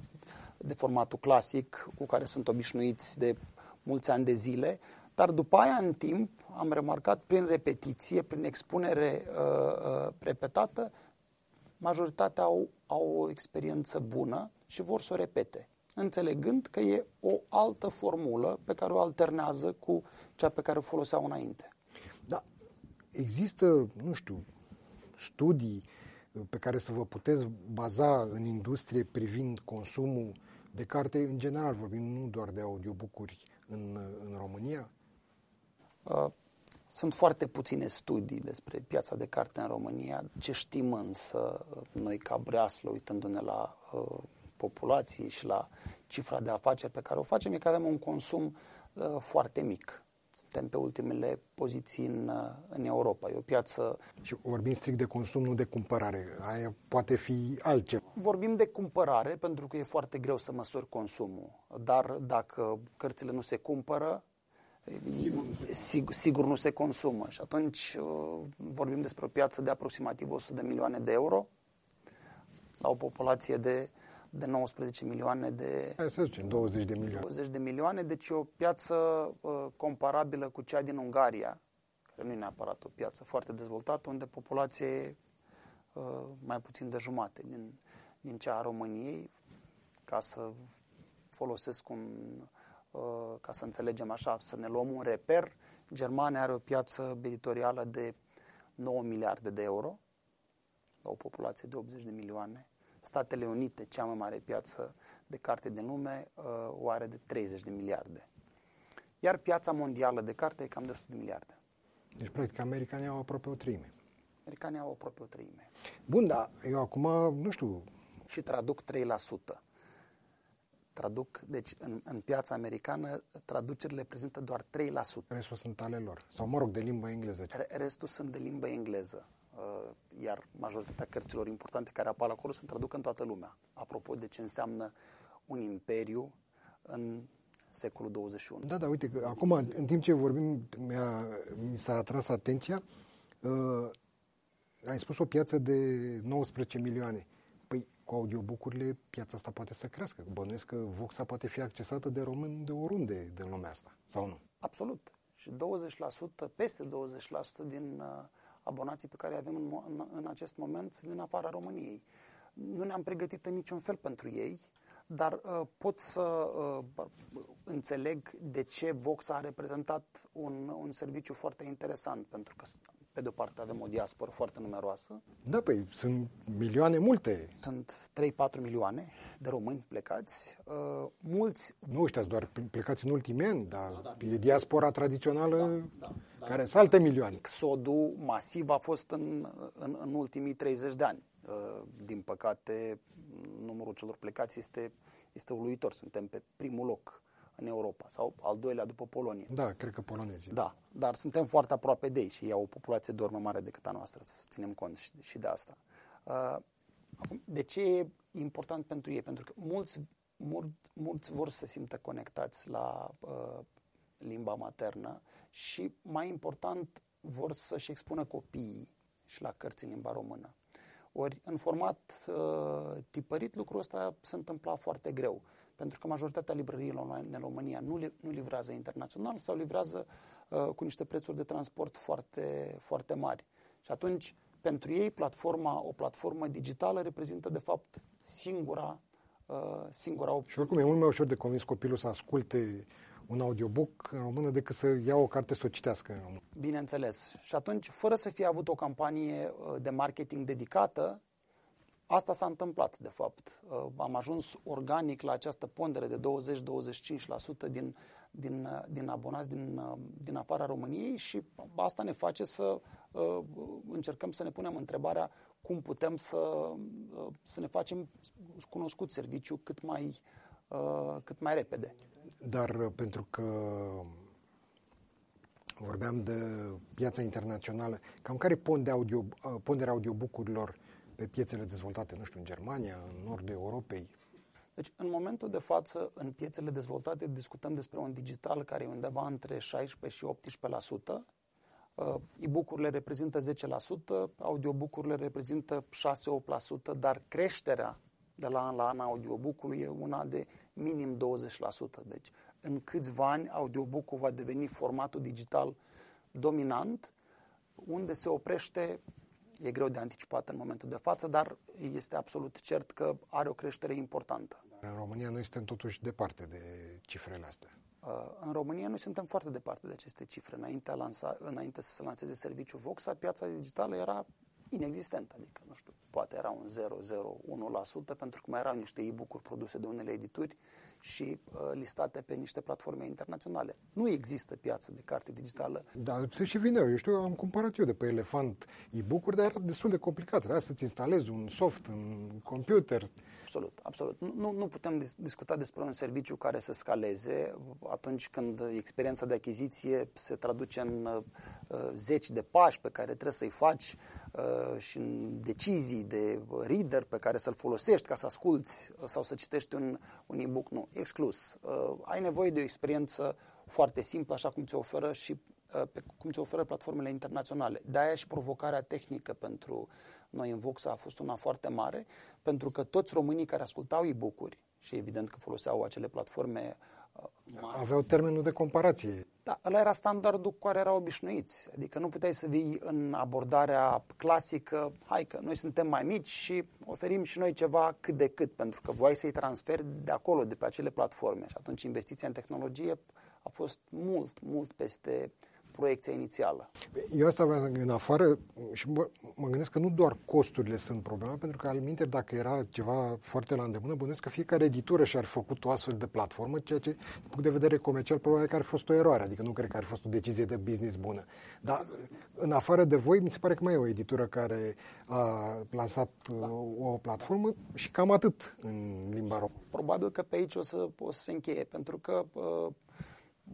de formatul clasic cu care sunt obișnuiți de mulți ani de zile, dar după aia, în timp, am remarcat prin repetiție, prin expunere uh, uh, repetată, majoritatea au, au o experiență bună și vor să o repete înțelegând că e o altă formulă pe care o alternează cu cea pe care o foloseau înainte. Da, există, nu știu, studii pe care să vă puteți baza în industrie privind consumul de carte în general, vorbim nu doar de audiobook-uri în, în România? Uh, sunt foarte puține studii despre piața de carte în România. Ce știm însă, noi ca breaslă, uitându-ne la uh, populației și la cifra de afaceri pe care o facem e că avem un consum uh, foarte mic. Suntem pe ultimele poziții în, uh, în Europa. E o piață... Și vorbim strict de consum, nu de cumpărare. Aia poate fi altceva. Vorbim de cumpărare pentru că e foarte greu să măsori consumul. Dar dacă cărțile nu se cumpără, Sigur, sigur nu se consumă și atunci uh, vorbim despre o piață de aproximativ 100 de milioane de euro la o populație de de 19 milioane de... Hai să zicem, 20 de milioane. 20 de milioane, deci o piață uh, comparabilă cu cea din Ungaria, care nu e neapărat o piață foarte dezvoltată, unde populația e uh, mai puțin de jumate din, din cea a României, ca să folosesc un... Uh, ca să înțelegem așa, să ne luăm un reper, Germania are o piață editorială de 9 miliarde de euro, la o populație de 80 de milioane. Statele Unite, cea mai mare piață de carte din lume, uh, o are de 30 de miliarde. Iar piața mondială de carte e cam de 100 de miliarde. Deci, practic, americanii au aproape o treime. Americanii au aproape o treime. Bun, dar eu acum, nu știu... Și traduc 3%. Traduc, deci în, în piața americană, traducerile prezintă doar 3%. Restul sunt ale lor. Sau, mă rog, de limbă engleză. Restul sunt de limbă engleză. Uh, iar majoritatea cărților importante care apar acolo se traduc în toată lumea. Apropo de ce înseamnă un imperiu în secolul 21. Da, da, uite, că acum, în timp ce vorbim, mi-a, mi s-a atras atenția, uh, ai spus o piață de 19 milioane. Păi, cu audiobook-urile, piața asta poate să crească. Bănuiesc că Voxa poate fi accesată de români de oriunde din lumea asta, sau nu? Absolut. Și 20%, peste 20% din uh, abonații pe care avem în, în, în acest moment din afara României. Nu ne-am pregătit în niciun fel pentru ei, dar uh, pot să uh, înțeleg de ce Vox a reprezentat un, un serviciu foarte interesant, pentru că pe de o parte avem o diasporă foarte numeroasă. Da, păi sunt milioane multe. Sunt 3-4 milioane de români plecați. Uh, mulți... Nu ăștia doar plecați în ultimii ani, dar da, da, e diaspora tradițională da, da, da, care sunt alte milioane. Exodul masiv a fost în, în, în ultimii 30 de ani. Uh, din păcate, numărul celor plecați este, este uluitor. Suntem pe primul loc în Europa sau al doilea după Polonia. Da, cred că polonezii. Da, dar suntem foarte aproape de ei și au o populație de urmă mare decât a noastră, să ținem cont și, și de asta. Uh, de ce e important pentru ei? Pentru că mulți, mulți, mulți vor să se simtă conectați la uh, limba maternă și, mai important, vor să-și expună copiii și la cărți în limba română. Ori, în format uh, tipărit, lucrul ăsta se întâmpla foarte greu pentru că majoritatea librăriilor online în România nu, li, nu livrează internațional sau livrează uh, cu niște prețuri de transport foarte, foarte mari. Și atunci, pentru ei, platforma, o platformă digitală reprezintă, de fapt, singura, uh, singura opțiune. Și oricum e mult mai ușor de convins copilul să asculte un audiobook în română decât să ia o carte să o citească în română. Bineînțeles. Și atunci, fără să fie avut o campanie uh, de marketing dedicată, Asta s-a întâmplat, de fapt. Uh, am ajuns organic la această pondere de 20-25% din, din, uh, din abonați din, uh, din afara României și asta ne face să încercăm să ne punem întrebarea cum putem să, să ne facem cunoscut serviciu cât mai, cât mai repede. Dar pentru că vorbeam de piața internațională, cam care pond de audio, ponderea audiobook-urilor pe piețele dezvoltate, nu știu, în Germania, în nordul Europei? Deci, în momentul de față, în piețele dezvoltate, discutăm despre un digital care e undeva între 16 și 18%. Uh, e-book-urile reprezintă 10%, audiobook-urile reprezintă 6-8%, dar creșterea de la an la an audiobook-ului e una de minim 20%. Deci, în câțiva ani, audiobook-ul va deveni formatul digital dominant, unde se oprește e greu de anticipat în momentul de față, dar este absolut cert că are o creștere importantă. În România noi suntem totuși departe de cifrele astea. Uh, în România noi suntem foarte departe de aceste cifre. Înainte, a lansa, înainte să se lanseze serviciul Voxa, piața digitală era inexistentă, adică, nu știu, poate era un 0,01% pentru că mai erau niște e-book-uri produse de unele edituri și uh, listate pe niște platforme internaționale. Nu există piață de carte digitală. Da, se și vine. Eu știu, am cumpărat eu de pe Elefant e-book-uri, dar era destul de complicat. Trebuia să-ți instalezi un soft în computer. Absolut, absolut. Nu, nu putem dis- discuta despre un serviciu care să scaleze atunci când experiența de achiziție se traduce în uh, zeci de pași pe care trebuie să-i faci uh, și în decizii de reader pe care să-l folosești ca să asculți sau să citești un, un e-book. Nu, exclus. Uh, ai nevoie de o experiență foarte simplă, așa cum ți oferă și uh, pe cum ți oferă platformele internaționale. De-aia și provocarea tehnică pentru noi în Voxa a fost una foarte mare, pentru că toți românii care ascultau e-book-uri și evident că foloseau acele platforme mari. Aveau termenul de comparație. Da, ăla era standardul cu care erau obișnuiți. Adică nu puteai să vii în abordarea clasică, hai că noi suntem mai mici și oferim și noi ceva cât de cât, pentru că voi să-i transferi de acolo, de pe acele platforme. Și atunci investiția în tehnologie a fost mult, mult peste proiecția inițială. Eu asta vreau în afară și mă, mă gândesc că nu doar costurile sunt problema, pentru că al minte, dacă era ceva foarte la îndemână, bănuiesc că fiecare editură și-ar făcut o astfel de platformă, ceea ce, din punct de vedere comercial, probabil că ar fi fost o eroare, adică nu cred că ar fi fost o decizie de business bună. Dar în afară de voi, mi se pare că mai e o editură care a lansat da. o platformă și cam atât în limba română. Probabil că pe aici o să, o să se încheie, pentru că uh,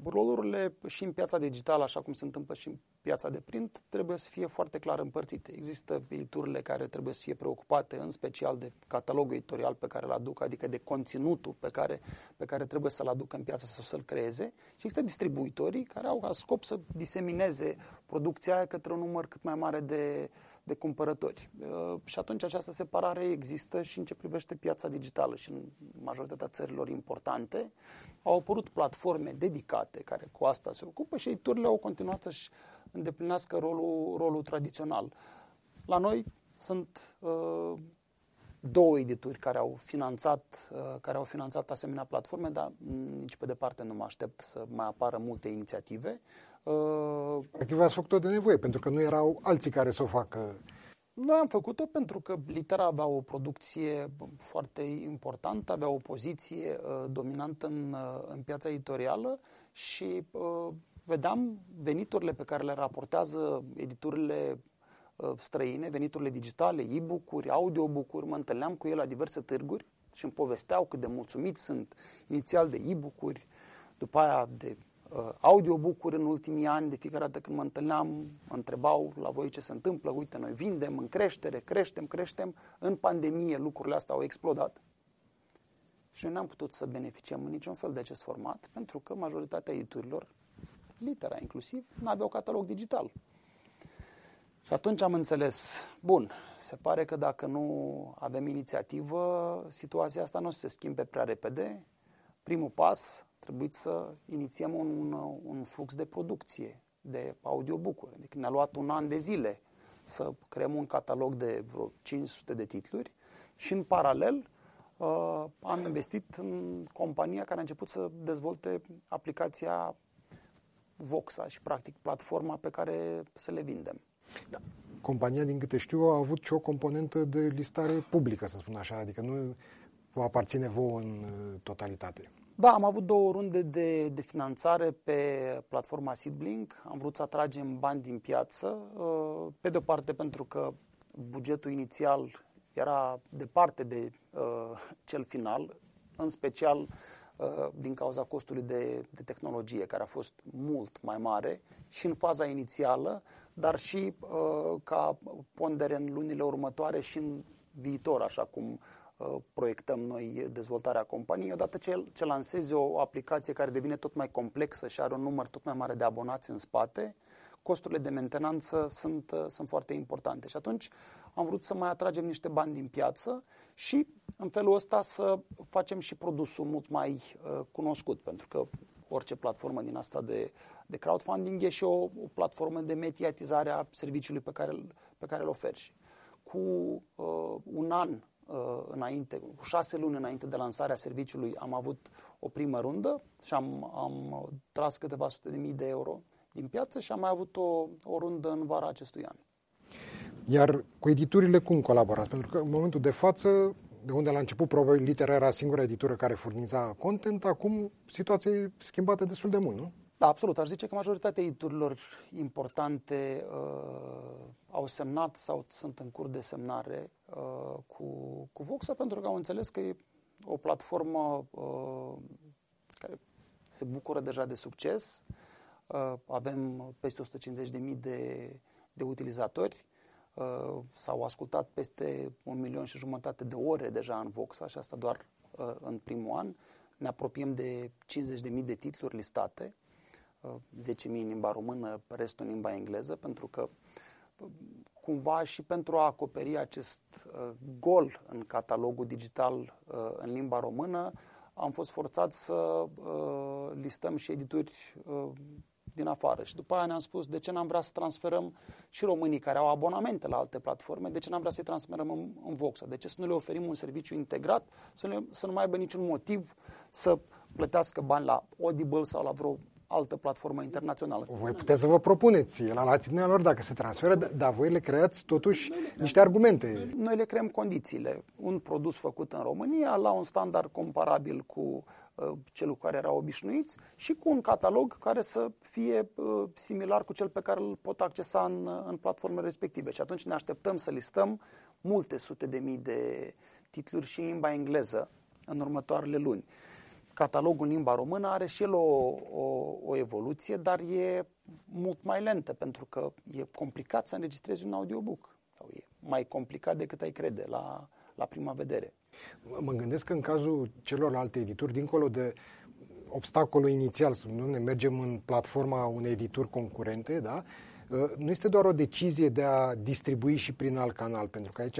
rolurile și în piața digitală, așa cum se întâmplă și în piața de print, trebuie să fie foarte clar împărțite. Există editurile care trebuie să fie preocupate în special de catalogul editorial pe care îl aduc, adică de conținutul pe care, pe care trebuie să-l aducă în piață sau să-l creeze și există distribuitorii care au ca scop să disemineze producția aia către un număr cât mai mare de, de cumpărători. Uh, și atunci această separare există și în ce privește piața digitală și în majoritatea țărilor importante au apărut platforme dedicate care cu asta se ocupă și editurile au continuat să-și îndeplinească rolul, rolul tradițional. La noi sunt uh, două edituri care au finanțat, uh, care au finanțat asemenea platforme, dar nici pe departe nu mă aștept să mai apară multe inițiative. Practic v-ați făcut-o de nevoie, pentru că nu erau alții care să o facă. Noi am făcut-o pentru că Litera avea o producție foarte importantă, avea o poziție uh, dominantă în, uh, în piața editorială și uh, vedeam veniturile pe care le raportează editurile uh, străine, veniturile digitale, e-book-uri, audiobook-uri, mă întâlneam cu ele la diverse târguri și îmi povesteau cât de mulțumiți sunt inițial de e-book-uri, după aia de uh, audiobook-uri în ultimii ani, de fiecare dată când mă întâlneam, mă întrebau la voi ce se întâmplă, uite, noi vindem în creștere, creștem, creștem. În pandemie lucrurile astea au explodat și noi n-am putut să beneficiem în niciun fel de acest format, pentru că majoritatea editurilor, litera inclusiv, nu aveau catalog digital. Și atunci am înțeles, bun, se pare că dacă nu avem inițiativă, situația asta nu o să se schimbe prea repede. Primul pas trebuit să inițiem un, un flux de producție de audiobook-uri. Deci ne-a luat un an de zile să creăm un catalog de vreo 500 de titluri și în paralel uh, am investit în compania care a început să dezvolte aplicația Voxa și practic platforma pe care să le vindem. Da. Compania, din câte știu, a avut și o componentă de listare publică, să spun așa, adică nu vă aparține vouă în uh, totalitate. Da, am avut două runde de, de finanțare pe platforma Seedblink. Am vrut să atragem bani din piață, uh, pe de o parte pentru că bugetul inițial era departe de uh, cel final, în special uh, din cauza costului de, de tehnologie, care a fost mult mai mare și în faza inițială, dar și uh, ca pondere în lunile următoare și în viitor, așa cum Uh, proiectăm noi dezvoltarea companiei. Odată ce, ce lansezi o aplicație care devine tot mai complexă și are un număr tot mai mare de abonați în spate, costurile de mentenanță sunt, uh, sunt foarte importante. Și atunci am vrut să mai atragem niște bani din piață și în felul ăsta să facem și produsul mult mai uh, cunoscut, pentru că orice platformă din asta de, de crowdfunding e și o, o platformă de mediatizare a serviciului pe care, pe care îl oferi. Cu uh, un an Uh, înainte, cu șase luni înainte de lansarea serviciului, am avut o primă rundă și am, am tras câteva sute de mii de euro din piață și am mai avut o, o rundă în vara acestui an. Iar cu editurile cum colaborați? Pentru că în momentul de față, de unde la început probabil Litera era singura editură care furniza content, acum situația e schimbată destul de mult, nu? Da, absolut. Aș zice că majoritatea editurilor importante uh, au semnat sau sunt în curs de semnare uh, cu, cu Voxa pentru că au înțeles că e o platformă uh, care se bucură deja de succes. Uh, avem peste 150.000 de, de utilizatori. Uh, s-au ascultat peste un milion și jumătate de ore deja în Voxa și asta doar uh, în primul an. Ne apropiem de 50.000 de titluri listate 10.000 în limba română, restul în limba engleză, pentru că cumva și pentru a acoperi acest uh, gol în catalogul digital uh, în limba română, am fost forțat să uh, listăm și edituri din afară. Și după aia ne-am spus de ce n-am vrea să transferăm și românii care au abonamente la alte platforme, de ce n-am vrea să-i transferăm în, în Voxa, de ce să nu le oferim un serviciu integrat, să, ne, să nu mai aibă niciun motiv să plătească bani la Audible sau la vreo altă platformă internațională. Voi puteți să vă propuneți la latitudinea lor dacă se transferă, dar voi le creați totuși niște argumente. Noi le creăm condițiile. Un produs făcut în România la un standard comparabil cu uh, cel cu care erau obișnuiți și cu un catalog care să fie uh, similar cu cel pe care îl pot accesa în, în platformele respective. Și atunci ne așteptăm să listăm multe sute de mii de titluri și în limba engleză în următoarele luni catalogul în limba română are și el o, o, o evoluție, dar e mult mai lentă, pentru că e complicat să înregistrezi un audiobook. Sau e mai complicat decât ai crede la, la prima vedere. Mă gândesc că în cazul celorlalte edituri, dincolo de obstacolul inițial, să nu ne mergem în platforma unei edituri concurente, da? nu este doar o decizie de a distribui și prin alt canal, pentru că aici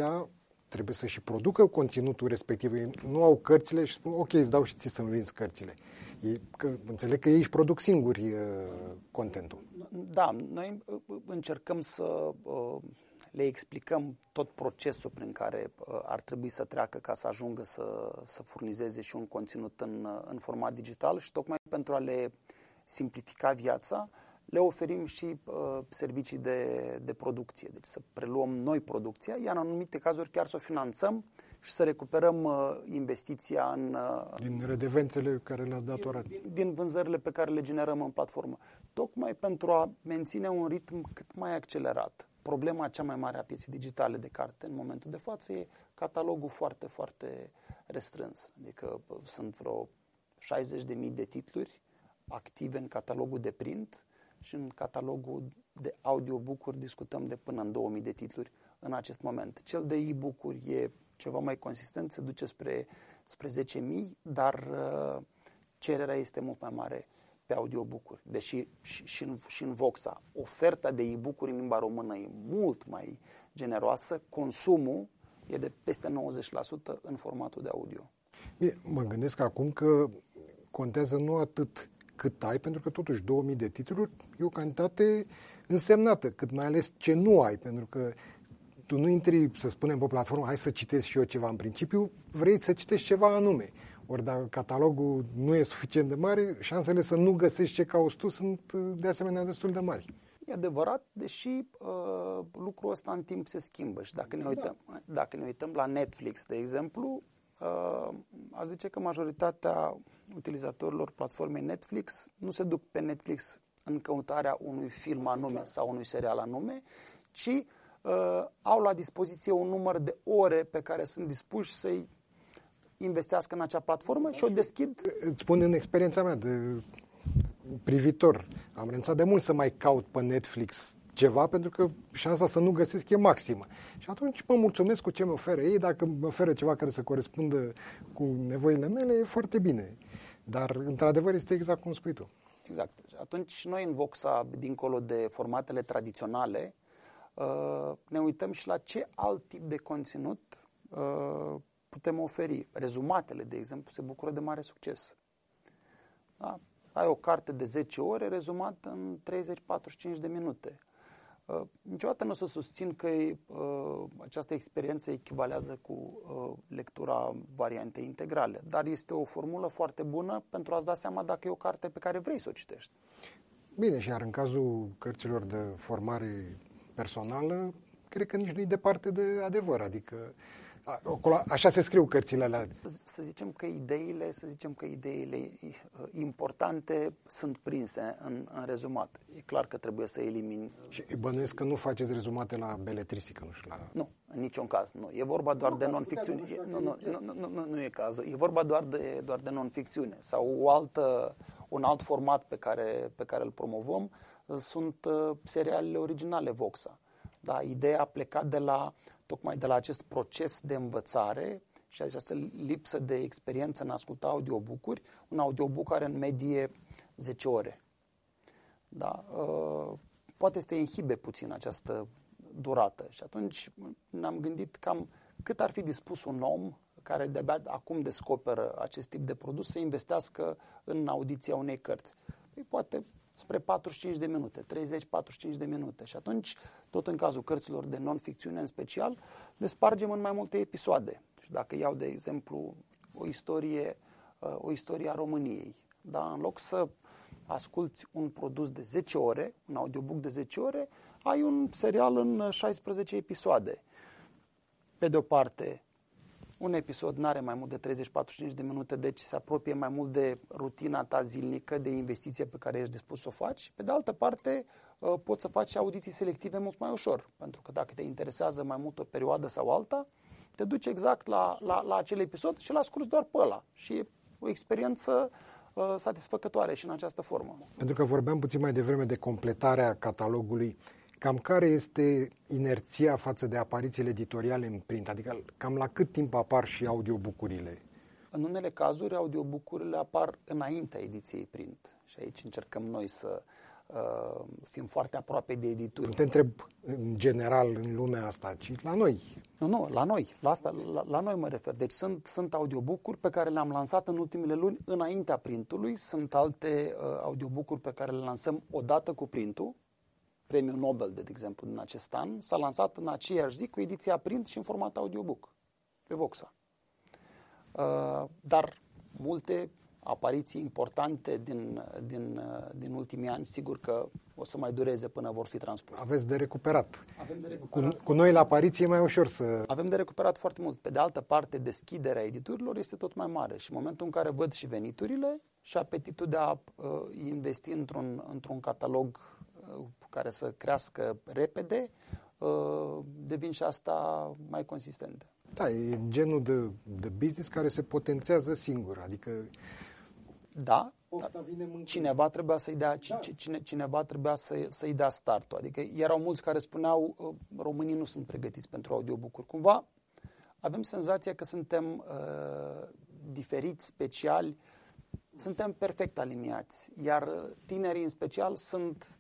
trebuie să și producă conținutul respectiv. Ei nu au cărțile și spun, ok, îți dau și ți să-mi vinzi cărțile. Ei, că, înțeleg că ei își produc singuri uh, contentul. Da, noi uh, încercăm să uh, le explicăm tot procesul prin care uh, ar trebui să treacă ca să ajungă să, să furnizeze și un conținut în, uh, în format digital și tocmai pentru a le simplifica viața, le oferim și uh, servicii de, de producție, deci să preluăm noi producția, iar în anumite cazuri chiar să o finanțăm și să recuperăm uh, investiția în... Uh, din redevențele care le-ați datorat. Din, din vânzările pe care le generăm în platformă. Tocmai pentru a menține un ritm cât mai accelerat. Problema cea mai mare a pieței digitale de carte în momentul de față e catalogul foarte, foarte restrâns. Adică uh, sunt vreo 60.000 de titluri active în catalogul de print și în catalogul de audiobook-uri discutăm de până în 2000 de titluri în acest moment. Cel de e-book-uri e ceva mai consistent, se duce spre, spre 10.000, dar uh, cererea este mult mai mare pe audiobook-uri. Deși și, și, în, și în Voxa oferta de e-book-uri în limba română e mult mai generoasă, consumul e de peste 90% în formatul de audio. Bine, mă gândesc acum că contează nu atât cât ai, pentru că totuși 2000 de titluri e o cantitate însemnată, cât mai ales ce nu ai, pentru că tu nu intri, să spunem, pe platformă, hai să citesc și eu ceva în principiu, vrei să citești ceva anume. Ori dacă catalogul nu e suficient de mare, șansele să nu găsești ce cauți tu sunt de asemenea destul de mari. E adevărat, deși uh, lucrul ăsta în timp se schimbă și dacă ne da. uităm, da. dacă ne uităm la Netflix, de exemplu, uh, aș zice că majoritatea utilizatorilor platformei Netflix nu se duc pe Netflix în căutarea unui film anume sau unui serial anume, ci uh, au la dispoziție un număr de ore pe care sunt dispuși să-i investească în acea platformă și o deschid. Îți spun în experiența mea de privitor. Am renunțat de mult să mai caut pe Netflix ceva pentru că șansa să nu găsesc e maximă. Și atunci mă mulțumesc cu ce mă oferă ei. Dacă mă oferă ceva care să corespundă cu nevoile mele, e foarte bine. Dar, într-adevăr, este exact cum spui tu. Exact. Atunci, noi în Voxa, dincolo de formatele tradiționale, Uh, ne uităm și la ce alt tip de conținut uh, putem oferi. Rezumatele, de exemplu, se bucură de mare succes. Da? Ai o carte de 10 ore rezumată în 30-45 de minute. Uh, niciodată nu o să susțin că uh, această experiență echivalează cu uh, lectura variantei integrale, dar este o formulă foarte bună pentru a-ți da seama dacă e o carte pe care vrei să o citești. Bine, și iar în cazul cărților de formare personală, cred că nici nu e departe de adevăr. Adică așa se scriu cărțile alea. Să zicem că ideile, să zicem că ideile importante sunt prinse în, în rezumat. E clar că trebuie să elimini. Și bănuiesc că nu faceți rezumate la beletristică, nu știu, la... Nu, în niciun caz, nu. E vorba doar nu, de non-ficțiune. Nu, nu, nu, nu, nu, nu e cazul. E vorba doar de, doar de non-ficțiune sau o altă, un alt format pe care, pe care îl promovăm sunt uh, serialele originale Voxa. Da, ideea a plecat de la, tocmai de la acest proces de învățare și această lipsă de experiență în a asculta audiobook-uri, un audiobook are în medie 10 ore. Da, uh, poate să te inhibe puțin această durată și atunci ne-am gândit cam cât ar fi dispus un om care de-abia acum descoperă acest tip de produs să investească în audiția unei cărți. Păi poate spre 45 de minute, 30-45 de minute. Și atunci, tot în cazul cărților de non-ficțiune în special, le spargem în mai multe episoade. Și dacă iau, de exemplu, o istorie, uh, o istorie a României, da, în loc să asculți un produs de 10 ore, un audiobook de 10 ore, ai un serial în 16 episoade. Pe de o parte, un episod nu are mai mult de 30-45 de minute, deci se apropie mai mult de rutina ta zilnică, de investiție pe care ești dispus să o faci. Pe de altă parte, uh, poți să faci audiții selective mult mai ușor, pentru că dacă te interesează mai mult o perioadă sau alta, te duci exact la, la, la acel episod și l asculti doar pe ăla. Și e o experiență uh, satisfăcătoare și în această formă. Pentru că vorbeam puțin mai devreme de completarea catalogului Cam care este inerția față de aparițiile editoriale în print? Adică cam la cât timp apar și audiobucurile? În unele cazuri, audiobucurile apar înaintea ediției print. Și aici încercăm noi să uh, fim foarte aproape de edituri. Nu te întreb în general în lumea asta, ci la noi. Nu, nu, la noi. La, asta, la, la noi mă refer. Deci sunt, sunt audiobook pe care le-am lansat în ultimele luni înaintea printului. Sunt alte uh, audiobook pe care le lansăm odată cu printul premiul Nobel, de exemplu, din acest an, s-a lansat în aceeași zi cu ediția print și în format audiobook, pe Voxa. Uh, dar multe apariții importante din, din, din ultimii ani, sigur că o să mai dureze până vor fi transpuse. Aveți de recuperat. Avem de recuperat. Cu, cu noi la apariție e mai ușor să... Avem de recuperat foarte mult. Pe de altă parte, deschiderea editurilor este tot mai mare și în momentul în care văd și veniturile și apetitul de a uh, investi într-un, într-un catalog uh, care să crească repede, uh, devin și asta mai consistente. Da, e genul de, de business care se potențează singur, adică da, cineva trebuia să-i dea, da. cine, cineva trebuia să, să-i dea startul. Adică erau mulți care spuneau uh, românii nu sunt pregătiți pentru audiobook-uri. Cumva avem senzația că suntem uh, diferiți, speciali, suntem perfect aliniați. Iar uh, tinerii în special sunt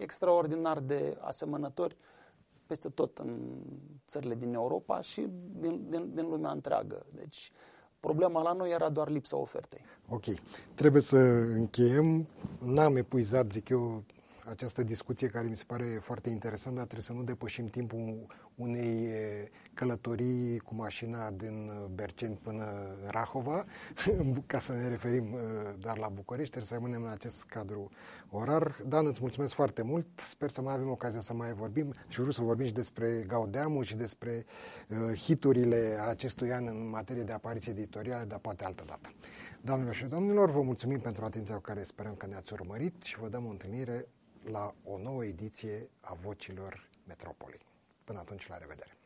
extraordinar de asemănători peste tot în țările din Europa și din, din, din lumea întreagă. Deci Problema la noi era doar lipsa ofertei. Ok. Trebuie să încheiem. N-am epuizat, zic eu, această discuție care mi se pare foarte interesantă, dar trebuie să nu depășim timpul unei călătorii cu mașina din Berceni până Rahova, ca să ne referim doar la București, trebuie să rămânem în acest cadru orar. Dan, îți mulțumesc foarte mult, sper să mai avem ocazia să mai vorbim și vreau să vorbim și despre Gaudeamu și despre hiturile acestui an în materie de apariție editoriale, dar poate altă dată. Doamnelor și domnilor, vă mulțumim pentru atenția cu care sperăm că ne-ați urmărit și vă dăm o întâlnire la o nouă ediție a Vocilor Metropolei. Până atunci, la revedere!